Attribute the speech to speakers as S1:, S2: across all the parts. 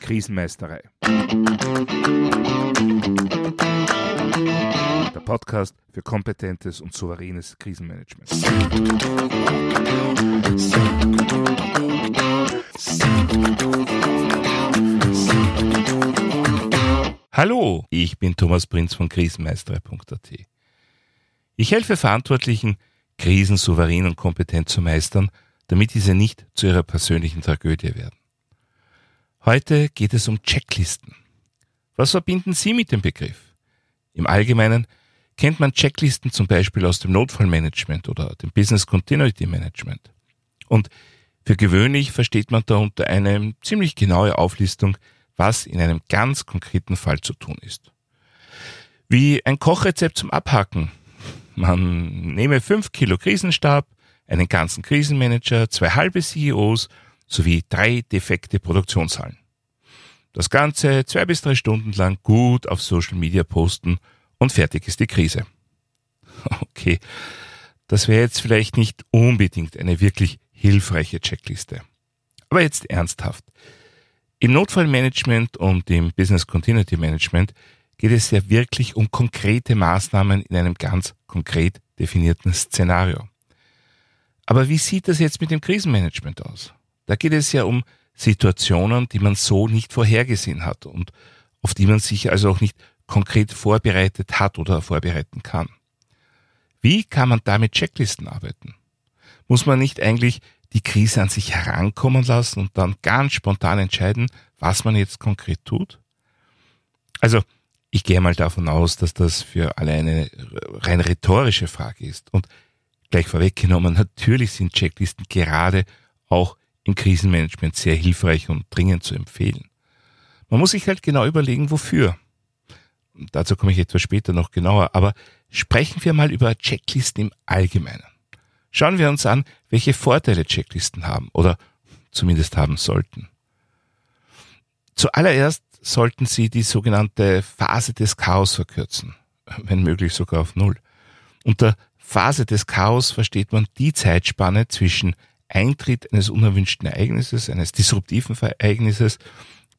S1: Krisenmeisterei. Der Podcast für kompetentes und souveränes Krisenmanagement. Hallo, ich bin Thomas Prinz von krisenmeisterei.at. Ich helfe Verantwortlichen, Krisen souverän und kompetent zu meistern, damit diese nicht zu ihrer persönlichen Tragödie werden. Heute geht es um Checklisten. Was verbinden Sie mit dem Begriff? Im Allgemeinen kennt man Checklisten zum Beispiel aus dem Notfallmanagement oder dem Business Continuity Management. Und für gewöhnlich versteht man darunter eine ziemlich genaue Auflistung was in einem ganz konkreten Fall zu tun ist. Wie ein Kochrezept zum Abhacken. Man nehme fünf Kilo Krisenstab, einen ganzen Krisenmanager, zwei halbe CEOs sowie drei defekte Produktionshallen. Das Ganze zwei bis drei Stunden lang gut auf Social Media posten und fertig ist die Krise. Okay, das wäre jetzt vielleicht nicht unbedingt eine wirklich hilfreiche Checkliste. Aber jetzt ernsthaft. Im Notfallmanagement und im Business Continuity Management geht es ja wirklich um konkrete Maßnahmen in einem ganz konkret definierten Szenario. Aber wie sieht das jetzt mit dem Krisenmanagement aus? Da geht es ja um Situationen, die man so nicht vorhergesehen hat und auf die man sich also auch nicht konkret vorbereitet hat oder vorbereiten kann. Wie kann man da mit Checklisten arbeiten? Muss man nicht eigentlich die Krise an sich herankommen lassen und dann ganz spontan entscheiden, was man jetzt konkret tut? Also, ich gehe mal davon aus, dass das für alle eine rein rhetorische Frage ist. Und gleich vorweggenommen, natürlich sind Checklisten gerade auch im Krisenmanagement sehr hilfreich und dringend zu empfehlen. Man muss sich halt genau überlegen, wofür. Dazu komme ich etwas später noch genauer, aber sprechen wir mal über Checklisten im Allgemeinen. Schauen wir uns an, welche Vorteile Checklisten haben oder zumindest haben sollten. Zuallererst sollten Sie die sogenannte Phase des Chaos verkürzen, wenn möglich sogar auf Null. Unter Phase des Chaos versteht man die Zeitspanne zwischen Eintritt eines unerwünschten Ereignisses, eines disruptiven Ereignisses,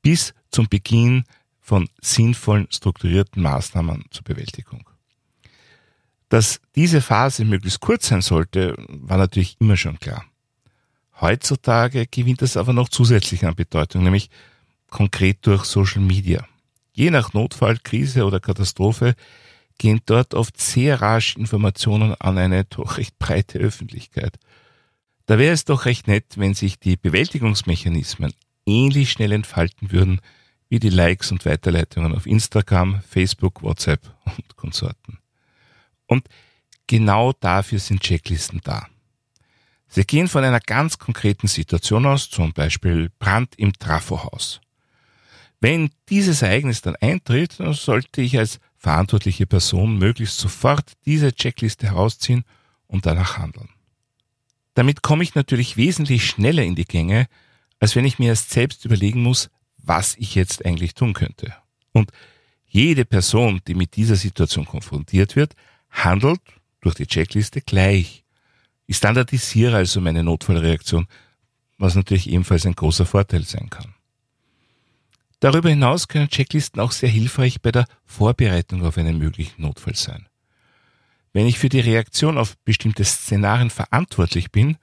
S1: bis zum Beginn von sinnvollen, strukturierten Maßnahmen zur Bewältigung. Dass diese Phase möglichst kurz sein sollte, war natürlich immer schon klar. Heutzutage gewinnt es aber noch zusätzlich an Bedeutung, nämlich konkret durch Social Media. Je nach Notfall, Krise oder Katastrophe gehen dort oft sehr rasch Informationen an eine doch recht breite Öffentlichkeit. Da wäre es doch recht nett, wenn sich die Bewältigungsmechanismen ähnlich schnell entfalten würden wie die Likes und Weiterleitungen auf Instagram, Facebook, WhatsApp und Konsorten. Und genau dafür sind Checklisten da. Sie gehen von einer ganz konkreten Situation aus, zum Beispiel Brand im Trafohaus. Wenn dieses Ereignis dann eintritt, sollte ich als verantwortliche Person möglichst sofort diese Checkliste herausziehen und danach handeln. Damit komme ich natürlich wesentlich schneller in die Gänge, als wenn ich mir erst selbst überlegen muss, was ich jetzt eigentlich tun könnte. Und jede Person, die mit dieser Situation konfrontiert wird, handelt durch die Checkliste gleich. Ich standardisiere also meine Notfallreaktion, was natürlich ebenfalls ein großer Vorteil sein kann. Darüber hinaus können Checklisten auch sehr hilfreich bei der Vorbereitung auf einen möglichen Notfall sein. Wenn ich für die Reaktion auf bestimmte Szenarien verantwortlich bin,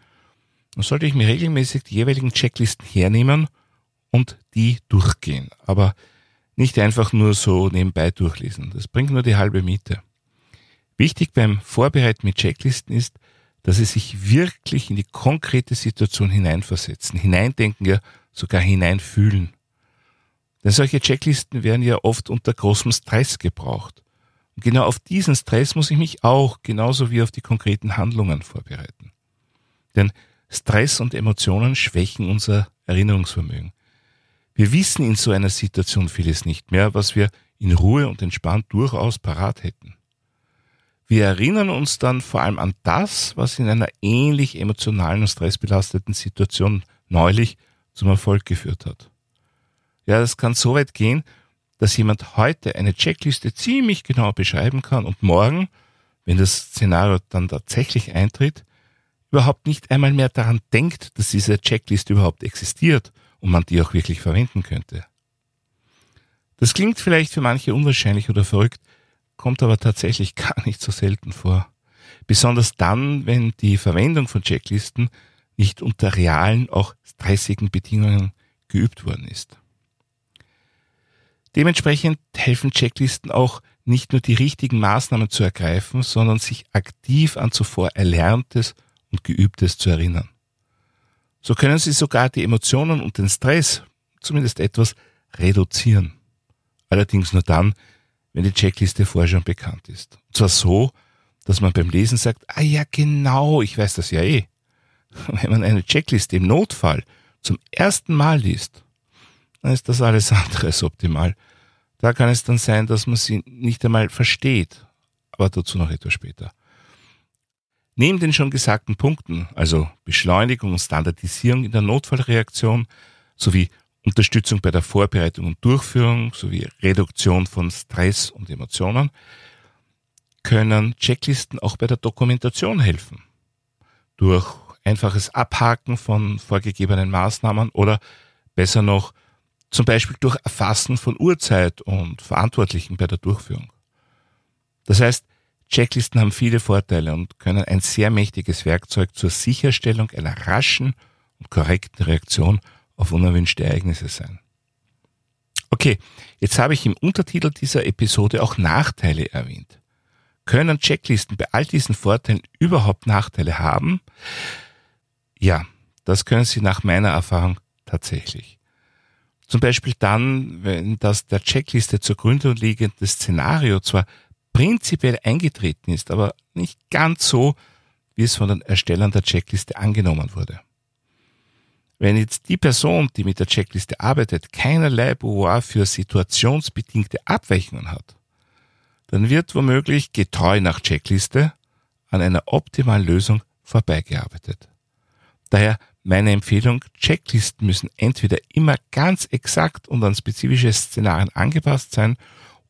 S1: dann sollte ich mir regelmäßig die jeweiligen Checklisten hernehmen und die durchgehen. Aber nicht einfach nur so nebenbei durchlesen. Das bringt nur die halbe Miete. Wichtig beim Vorbereiten mit Checklisten ist, dass Sie sich wirklich in die konkrete Situation hineinversetzen, hineindenken, ja sogar hineinfühlen. Denn solche Checklisten werden ja oft unter großem Stress gebraucht. Und genau auf diesen Stress muss ich mich auch, genauso wie auf die konkreten Handlungen vorbereiten. Denn Stress und Emotionen schwächen unser Erinnerungsvermögen. Wir wissen in so einer Situation vieles nicht mehr, was wir in Ruhe und entspannt durchaus parat hätten. Wir erinnern uns dann vor allem an das, was in einer ähnlich emotionalen und stressbelasteten Situation neulich zum Erfolg geführt hat. Ja, das kann so weit gehen, dass jemand heute eine Checkliste ziemlich genau beschreiben kann und morgen, wenn das Szenario dann tatsächlich eintritt, überhaupt nicht einmal mehr daran denkt, dass diese Checkliste überhaupt existiert und man die auch wirklich verwenden könnte. Das klingt vielleicht für manche unwahrscheinlich oder verrückt, kommt aber tatsächlich gar nicht so selten vor. Besonders dann, wenn die Verwendung von Checklisten nicht unter realen, auch stressigen Bedingungen geübt worden ist. Dementsprechend helfen Checklisten auch nicht nur die richtigen Maßnahmen zu ergreifen, sondern sich aktiv an zuvor Erlerntes und Geübtes zu erinnern. So können sie sogar die Emotionen und den Stress zumindest etwas reduzieren. Allerdings nur dann, wenn die Checkliste vorher schon bekannt ist. Und zwar so, dass man beim Lesen sagt, ah ja genau, ich weiß das ja eh. Wenn man eine Checkliste im Notfall zum ersten Mal liest, dann ist das alles andere als optimal. Da kann es dann sein, dass man sie nicht einmal versteht, aber dazu noch etwas später. Neben den schon gesagten Punkten, also Beschleunigung und Standardisierung in der Notfallreaktion sowie Unterstützung bei der Vorbereitung und Durchführung sowie Reduktion von Stress und Emotionen, können Checklisten auch bei der Dokumentation helfen. Durch einfaches Abhaken von vorgegebenen Maßnahmen oder besser noch zum Beispiel durch Erfassen von Uhrzeit und Verantwortlichen bei der Durchführung. Das heißt, Checklisten haben viele Vorteile und können ein sehr mächtiges Werkzeug zur Sicherstellung einer raschen und korrekten Reaktion auf unerwünschte Ereignisse sein. Okay, jetzt habe ich im Untertitel dieser Episode auch Nachteile erwähnt. Können Checklisten bei all diesen Vorteilen überhaupt Nachteile haben? Ja, das können sie nach meiner Erfahrung tatsächlich. Zum Beispiel dann, wenn das der Checkliste zur Gründung liegende Szenario zwar prinzipiell eingetreten ist, aber nicht ganz so, wie es von den Erstellern der Checkliste angenommen wurde. Wenn jetzt die Person, die mit der Checkliste arbeitet, keinerlei Pouvoir für situationsbedingte Abweichungen hat, dann wird womöglich getreu nach Checkliste an einer optimalen Lösung vorbeigearbeitet. Daher meine Empfehlung, Checklisten müssen entweder immer ganz exakt und an spezifische Szenarien angepasst sein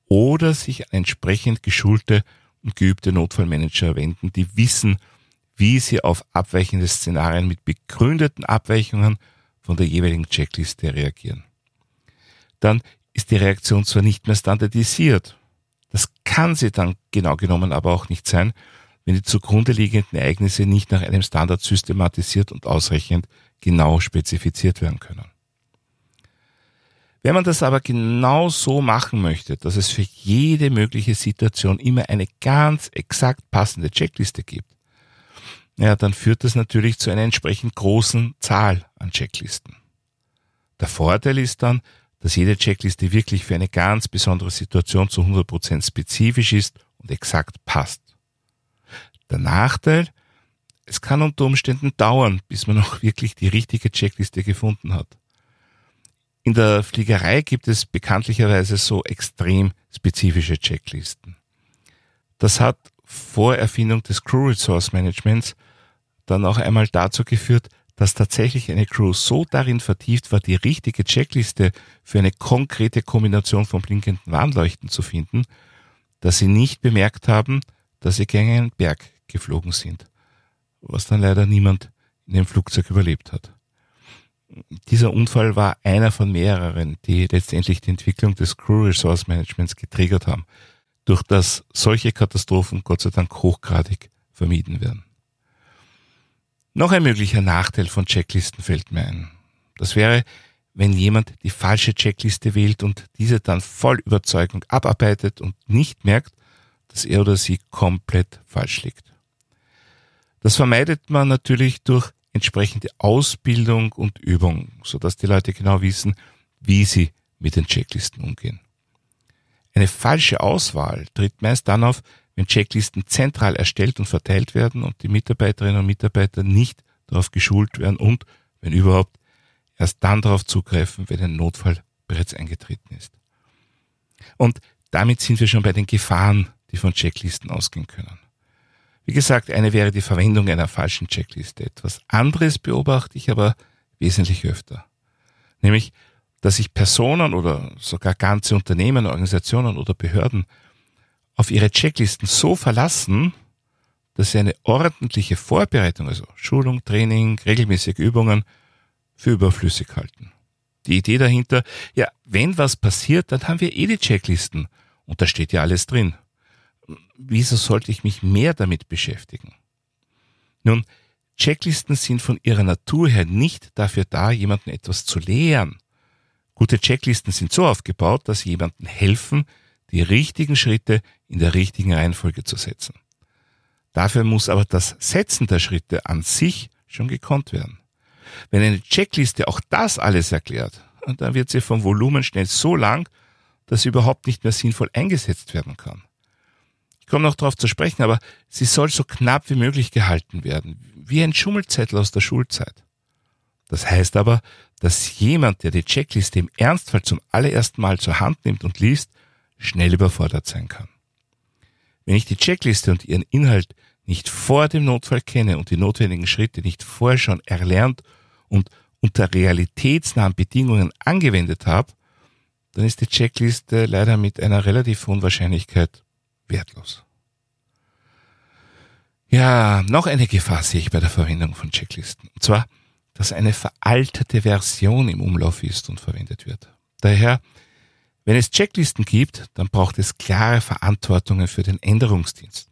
S1: oder sich an entsprechend geschulte und geübte Notfallmanager wenden, die wissen, wie sie auf abweichende Szenarien mit begründeten Abweichungen von der jeweiligen Checkliste reagieren. Dann ist die Reaktion zwar nicht mehr standardisiert, das kann sie dann genau genommen aber auch nicht sein, wenn die zugrunde liegenden Ereignisse nicht nach einem Standard systematisiert und ausreichend genau spezifiziert werden können. Wenn man das aber genau so machen möchte, dass es für jede mögliche Situation immer eine ganz exakt passende Checkliste gibt, ja, dann führt das natürlich zu einer entsprechend großen Zahl an Checklisten. Der Vorteil ist dann, dass jede Checkliste wirklich für eine ganz besondere Situation zu 100% spezifisch ist und exakt passt. Der Nachteil, es kann unter Umständen dauern, bis man auch wirklich die richtige Checkliste gefunden hat. In der Fliegerei gibt es bekanntlicherweise so extrem spezifische Checklisten. Das hat vor Erfindung des Crew Resource Managements dann auch einmal dazu geführt, dass tatsächlich eine Crew so darin vertieft war, die richtige Checkliste für eine konkrete Kombination von blinkenden Warnleuchten zu finden, dass sie nicht bemerkt haben, dass sie gegen einen Berg geflogen sind, was dann leider niemand in dem Flugzeug überlebt hat. Dieser Unfall war einer von mehreren, die letztendlich die Entwicklung des Crew Resource Managements getriggert haben, durch das solche Katastrophen Gott sei Dank hochgradig vermieden werden. Noch ein möglicher Nachteil von Checklisten fällt mir ein. Das wäre, wenn jemand die falsche Checkliste wählt und diese dann voll Überzeugung abarbeitet und nicht merkt, dass er oder sie komplett falsch liegt. Das vermeidet man natürlich durch entsprechende Ausbildung und Übung, so dass die Leute genau wissen, wie sie mit den Checklisten umgehen. Eine falsche Auswahl tritt meist dann auf, wenn Checklisten zentral erstellt und verteilt werden und die Mitarbeiterinnen und Mitarbeiter nicht darauf geschult werden und, wenn überhaupt, erst dann darauf zugreifen, wenn ein Notfall bereits eingetreten ist. Und damit sind wir schon bei den Gefahren, die von Checklisten ausgehen können. Wie gesagt, eine wäre die Verwendung einer falschen Checkliste. Etwas anderes beobachte ich aber wesentlich öfter. Nämlich, dass sich Personen oder sogar ganze Unternehmen, Organisationen oder Behörden auf ihre Checklisten so verlassen, dass Sie eine ordentliche Vorbereitung, also Schulung, Training, regelmäßige Übungen, für überflüssig halten. Die Idee dahinter, ja, wenn was passiert, dann haben wir eh die Checklisten und da steht ja alles drin. Wieso sollte ich mich mehr damit beschäftigen? Nun, Checklisten sind von ihrer Natur her nicht dafür da, jemanden etwas zu lehren. Gute Checklisten sind so aufgebaut, dass sie jemandem helfen, die richtigen Schritte in der richtigen Reihenfolge zu setzen. Dafür muss aber das Setzen der Schritte an sich schon gekonnt werden. Wenn eine Checkliste auch das alles erklärt, dann wird sie vom Volumen schnell so lang, dass sie überhaupt nicht mehr sinnvoll eingesetzt werden kann. Ich komme noch darauf zu sprechen, aber sie soll so knapp wie möglich gehalten werden, wie ein Schummelzettel aus der Schulzeit. Das heißt aber, dass jemand, der die Checkliste im Ernstfall zum allerersten Mal zur Hand nimmt und liest, schnell überfordert sein kann. Wenn ich die Checkliste und ihren Inhalt nicht vor dem Notfall kenne und die notwendigen Schritte nicht vorher schon erlernt und unter realitätsnahen Bedingungen angewendet habe, dann ist die Checkliste leider mit einer relativ hohen Wahrscheinlichkeit wertlos. Ja, noch eine Gefahr sehe ich bei der Verwendung von Checklisten. Und zwar, dass eine veraltete Version im Umlauf ist und verwendet wird. Daher, wenn es Checklisten gibt, dann braucht es klare Verantwortungen für den Änderungsdienst.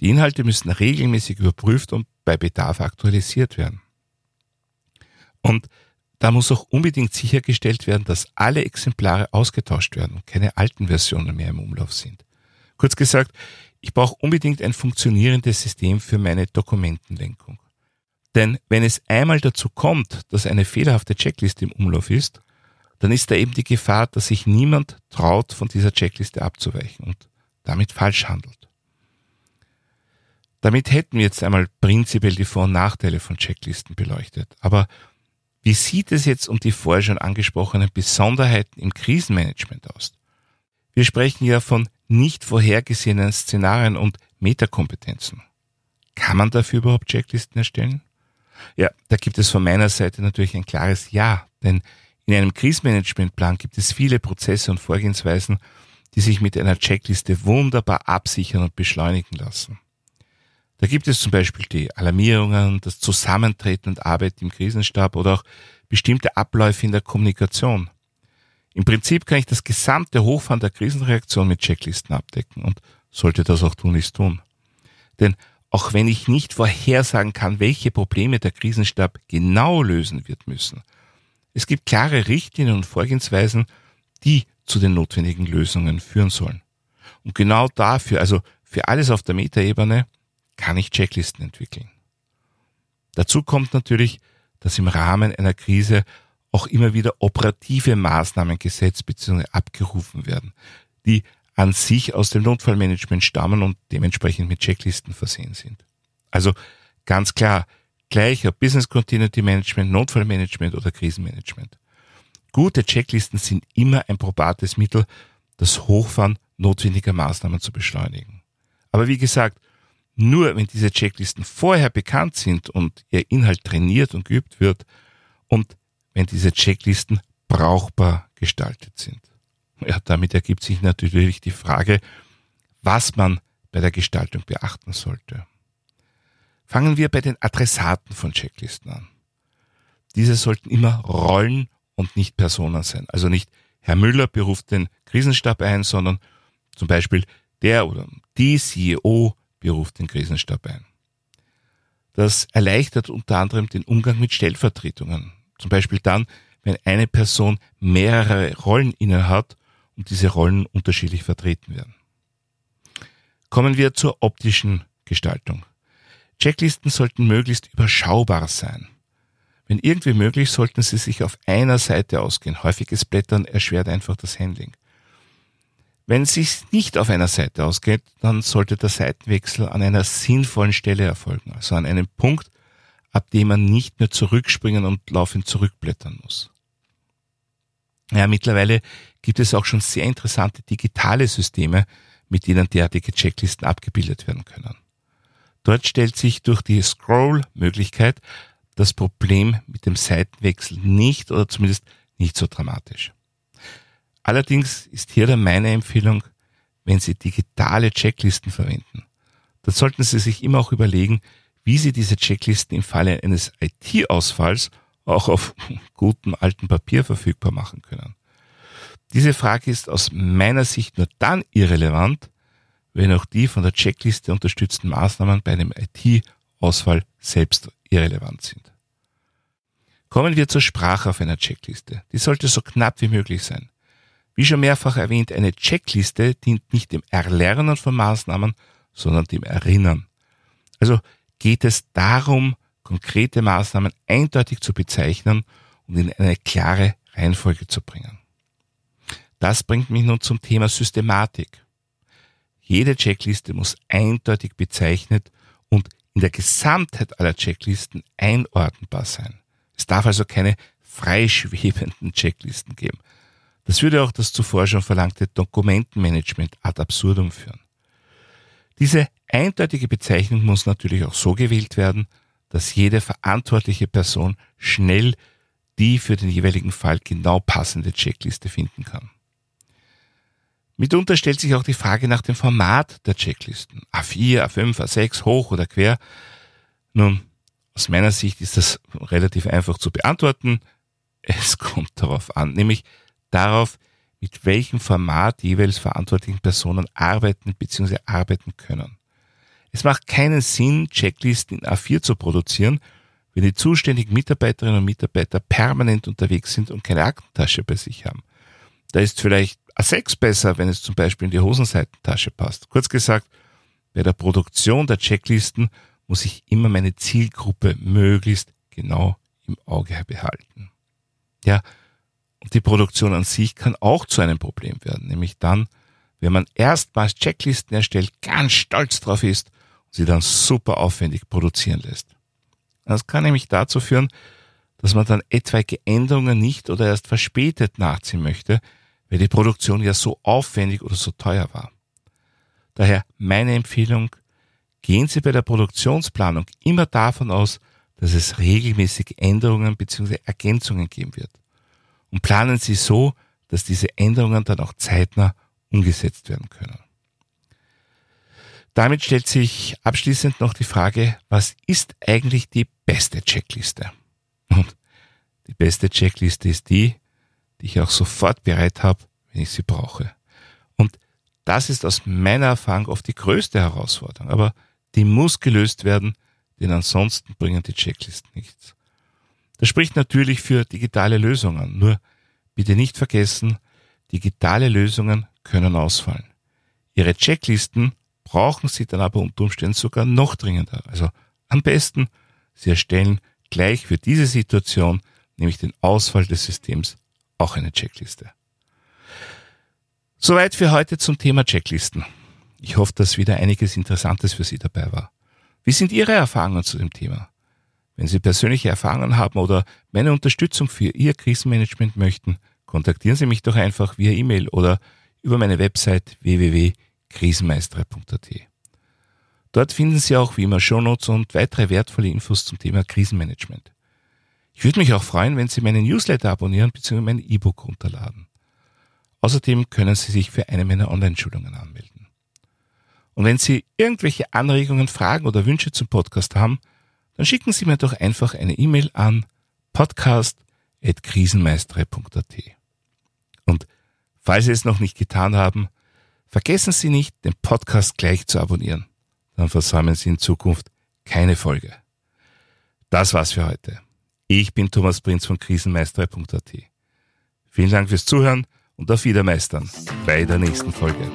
S1: Die Inhalte müssen regelmäßig überprüft und bei Bedarf aktualisiert werden. Und da muss auch unbedingt sichergestellt werden, dass alle Exemplare ausgetauscht werden und keine alten Versionen mehr im Umlauf sind. Kurz gesagt, ich brauche unbedingt ein funktionierendes System für meine Dokumentenlenkung. Denn wenn es einmal dazu kommt, dass eine fehlerhafte Checkliste im Umlauf ist, dann ist da eben die Gefahr, dass sich niemand traut, von dieser Checkliste abzuweichen und damit falsch handelt. Damit hätten wir jetzt einmal prinzipiell die Vor- und Nachteile von Checklisten beleuchtet. Aber wie sieht es jetzt um die vorher schon angesprochenen Besonderheiten im Krisenmanagement aus? Wir sprechen ja von nicht vorhergesehenen Szenarien und Metakompetenzen. Kann man dafür überhaupt Checklisten erstellen? Ja, da gibt es von meiner Seite natürlich ein klares Ja, denn in einem Krisenmanagementplan gibt es viele Prozesse und Vorgehensweisen, die sich mit einer Checkliste wunderbar absichern und beschleunigen lassen. Da gibt es zum Beispiel die Alarmierungen, das Zusammentreten und Arbeit im Krisenstab oder auch bestimmte Abläufe in der Kommunikation. Im Prinzip kann ich das gesamte Hochfahren der Krisenreaktion mit Checklisten abdecken und sollte das auch tun, ist tun. Denn auch wenn ich nicht vorhersagen kann, welche Probleme der Krisenstab genau lösen wird müssen, es gibt klare Richtlinien und Vorgehensweisen, die zu den notwendigen Lösungen führen sollen. Und genau dafür, also für alles auf der Metaebene, kann ich Checklisten entwickeln. Dazu kommt natürlich, dass im Rahmen einer Krise auch immer wieder operative Maßnahmen gesetzt bzw. abgerufen werden, die an sich aus dem Notfallmanagement stammen und dementsprechend mit Checklisten versehen sind. Also ganz klar, gleich ob Business Continuity Management, Notfallmanagement oder Krisenmanagement. Gute Checklisten sind immer ein probates Mittel, das Hochfahren notwendiger Maßnahmen zu beschleunigen. Aber wie gesagt, nur wenn diese Checklisten vorher bekannt sind und ihr Inhalt trainiert und geübt wird und wenn diese Checklisten brauchbar gestaltet sind. Ja, damit ergibt sich natürlich die Frage, was man bei der Gestaltung beachten sollte. Fangen wir bei den Adressaten von Checklisten an. Diese sollten immer Rollen und nicht Personen sein. Also nicht Herr Müller beruft den Krisenstab ein, sondern zum Beispiel der oder die CEO beruft den Krisenstab ein. Das erleichtert unter anderem den Umgang mit Stellvertretungen. Zum Beispiel dann, wenn eine Person mehrere Rollen innehat und diese Rollen unterschiedlich vertreten werden. Kommen wir zur optischen Gestaltung. Checklisten sollten möglichst überschaubar sein. Wenn irgendwie möglich, sollten sie sich auf einer Seite ausgehen. Häufiges Blättern erschwert einfach das Handling. Wenn es sich nicht auf einer Seite ausgeht, dann sollte der Seitenwechsel an einer sinnvollen Stelle erfolgen, also an einem Punkt, ab dem man nicht mehr zurückspringen und laufend zurückblättern muss. Ja, mittlerweile gibt es auch schon sehr interessante digitale Systeme, mit denen derartige Checklisten abgebildet werden können. Dort stellt sich durch die Scroll-Möglichkeit das Problem mit dem Seitenwechsel nicht oder zumindest nicht so dramatisch. Allerdings ist hier dann meine Empfehlung, wenn Sie digitale Checklisten verwenden, dann sollten Sie sich immer auch überlegen, wie Sie diese Checklisten im Falle eines IT-Ausfalls auch auf gutem alten Papier verfügbar machen können. Diese Frage ist aus meiner Sicht nur dann irrelevant, wenn auch die von der Checkliste unterstützten Maßnahmen bei einem IT-Ausfall selbst irrelevant sind. Kommen wir zur Sprache auf einer Checkliste. Die sollte so knapp wie möglich sein. Wie schon mehrfach erwähnt, eine Checkliste dient nicht dem Erlernen von Maßnahmen, sondern dem Erinnern. Also geht es darum, konkrete Maßnahmen eindeutig zu bezeichnen und in eine klare Reihenfolge zu bringen. Das bringt mich nun zum Thema Systematik. Jede Checkliste muss eindeutig bezeichnet und in der Gesamtheit aller Checklisten einordnbar sein. Es darf also keine freischwebenden Checklisten geben. Das würde auch das zuvor schon verlangte Dokumentenmanagement ad absurdum führen. Diese eindeutige Bezeichnung muss natürlich auch so gewählt werden, dass jede verantwortliche Person schnell die für den jeweiligen Fall genau passende Checkliste finden kann. Mitunter stellt sich auch die Frage nach dem Format der Checklisten. A4, A5, A6, hoch oder quer. Nun, aus meiner Sicht ist das relativ einfach zu beantworten. Es kommt darauf an, nämlich darauf, mit welchem Format jeweils verantwortlichen Personen arbeiten bzw. arbeiten können. Es macht keinen Sinn, Checklisten in A4 zu produzieren, wenn die zuständigen Mitarbeiterinnen und Mitarbeiter permanent unterwegs sind und keine Aktentasche bei sich haben. Da ist vielleicht A6 besser, wenn es zum Beispiel in die Hosenseitentasche passt. Kurz gesagt, bei der Produktion der Checklisten muss ich immer meine Zielgruppe möglichst genau im Auge behalten. Ja, die Produktion an sich kann auch zu einem Problem werden, nämlich dann, wenn man erstmals Checklisten erstellt, ganz stolz drauf ist sie dann super aufwendig produzieren lässt. Das kann nämlich dazu führen, dass man dann etwaige Änderungen nicht oder erst verspätet nachziehen möchte, weil die Produktion ja so aufwendig oder so teuer war. Daher meine Empfehlung, gehen Sie bei der Produktionsplanung immer davon aus, dass es regelmäßig Änderungen bzw. Ergänzungen geben wird. Und planen Sie so, dass diese Änderungen dann auch zeitnah umgesetzt werden können. Damit stellt sich abschließend noch die Frage, was ist eigentlich die beste Checkliste? Und die beste Checkliste ist die, die ich auch sofort bereit habe, wenn ich sie brauche. Und das ist aus meiner Erfahrung oft die größte Herausforderung. Aber die muss gelöst werden, denn ansonsten bringen die Checklisten nichts. Das spricht natürlich für digitale Lösungen. Nur bitte nicht vergessen, digitale Lösungen können ausfallen. Ihre Checklisten brauchen Sie dann aber unter Umständen sogar noch dringender. Also am besten, Sie erstellen gleich für diese Situation, nämlich den Ausfall des Systems, auch eine Checkliste. Soweit für heute zum Thema Checklisten. Ich hoffe, dass wieder einiges Interessantes für Sie dabei war. Wie sind Ihre Erfahrungen zu dem Thema? Wenn Sie persönliche Erfahrungen haben oder meine Unterstützung für Ihr Krisenmanagement möchten, kontaktieren Sie mich doch einfach via E-Mail oder über meine Website www krisenmeister.at. Dort finden Sie auch wie immer Shownotes und weitere wertvolle Infos zum Thema Krisenmanagement. Ich würde mich auch freuen, wenn Sie meinen Newsletter abonnieren bzw. mein E-Book runterladen. Außerdem können Sie sich für eine meiner Online-Schulungen anmelden. Und wenn Sie irgendwelche Anregungen, Fragen oder Wünsche zum Podcast haben, dann schicken Sie mir doch einfach eine E-Mail an podcast.krisenmeister.at. Und falls Sie es noch nicht getan haben, Vergessen Sie nicht, den Podcast gleich zu abonnieren. Dann versäumen Sie in Zukunft keine Folge. Das war's für heute. Ich bin Thomas Prinz von krisenmeister.at. Vielen Dank fürs Zuhören und auf Wiedermeistern bei der nächsten Folge.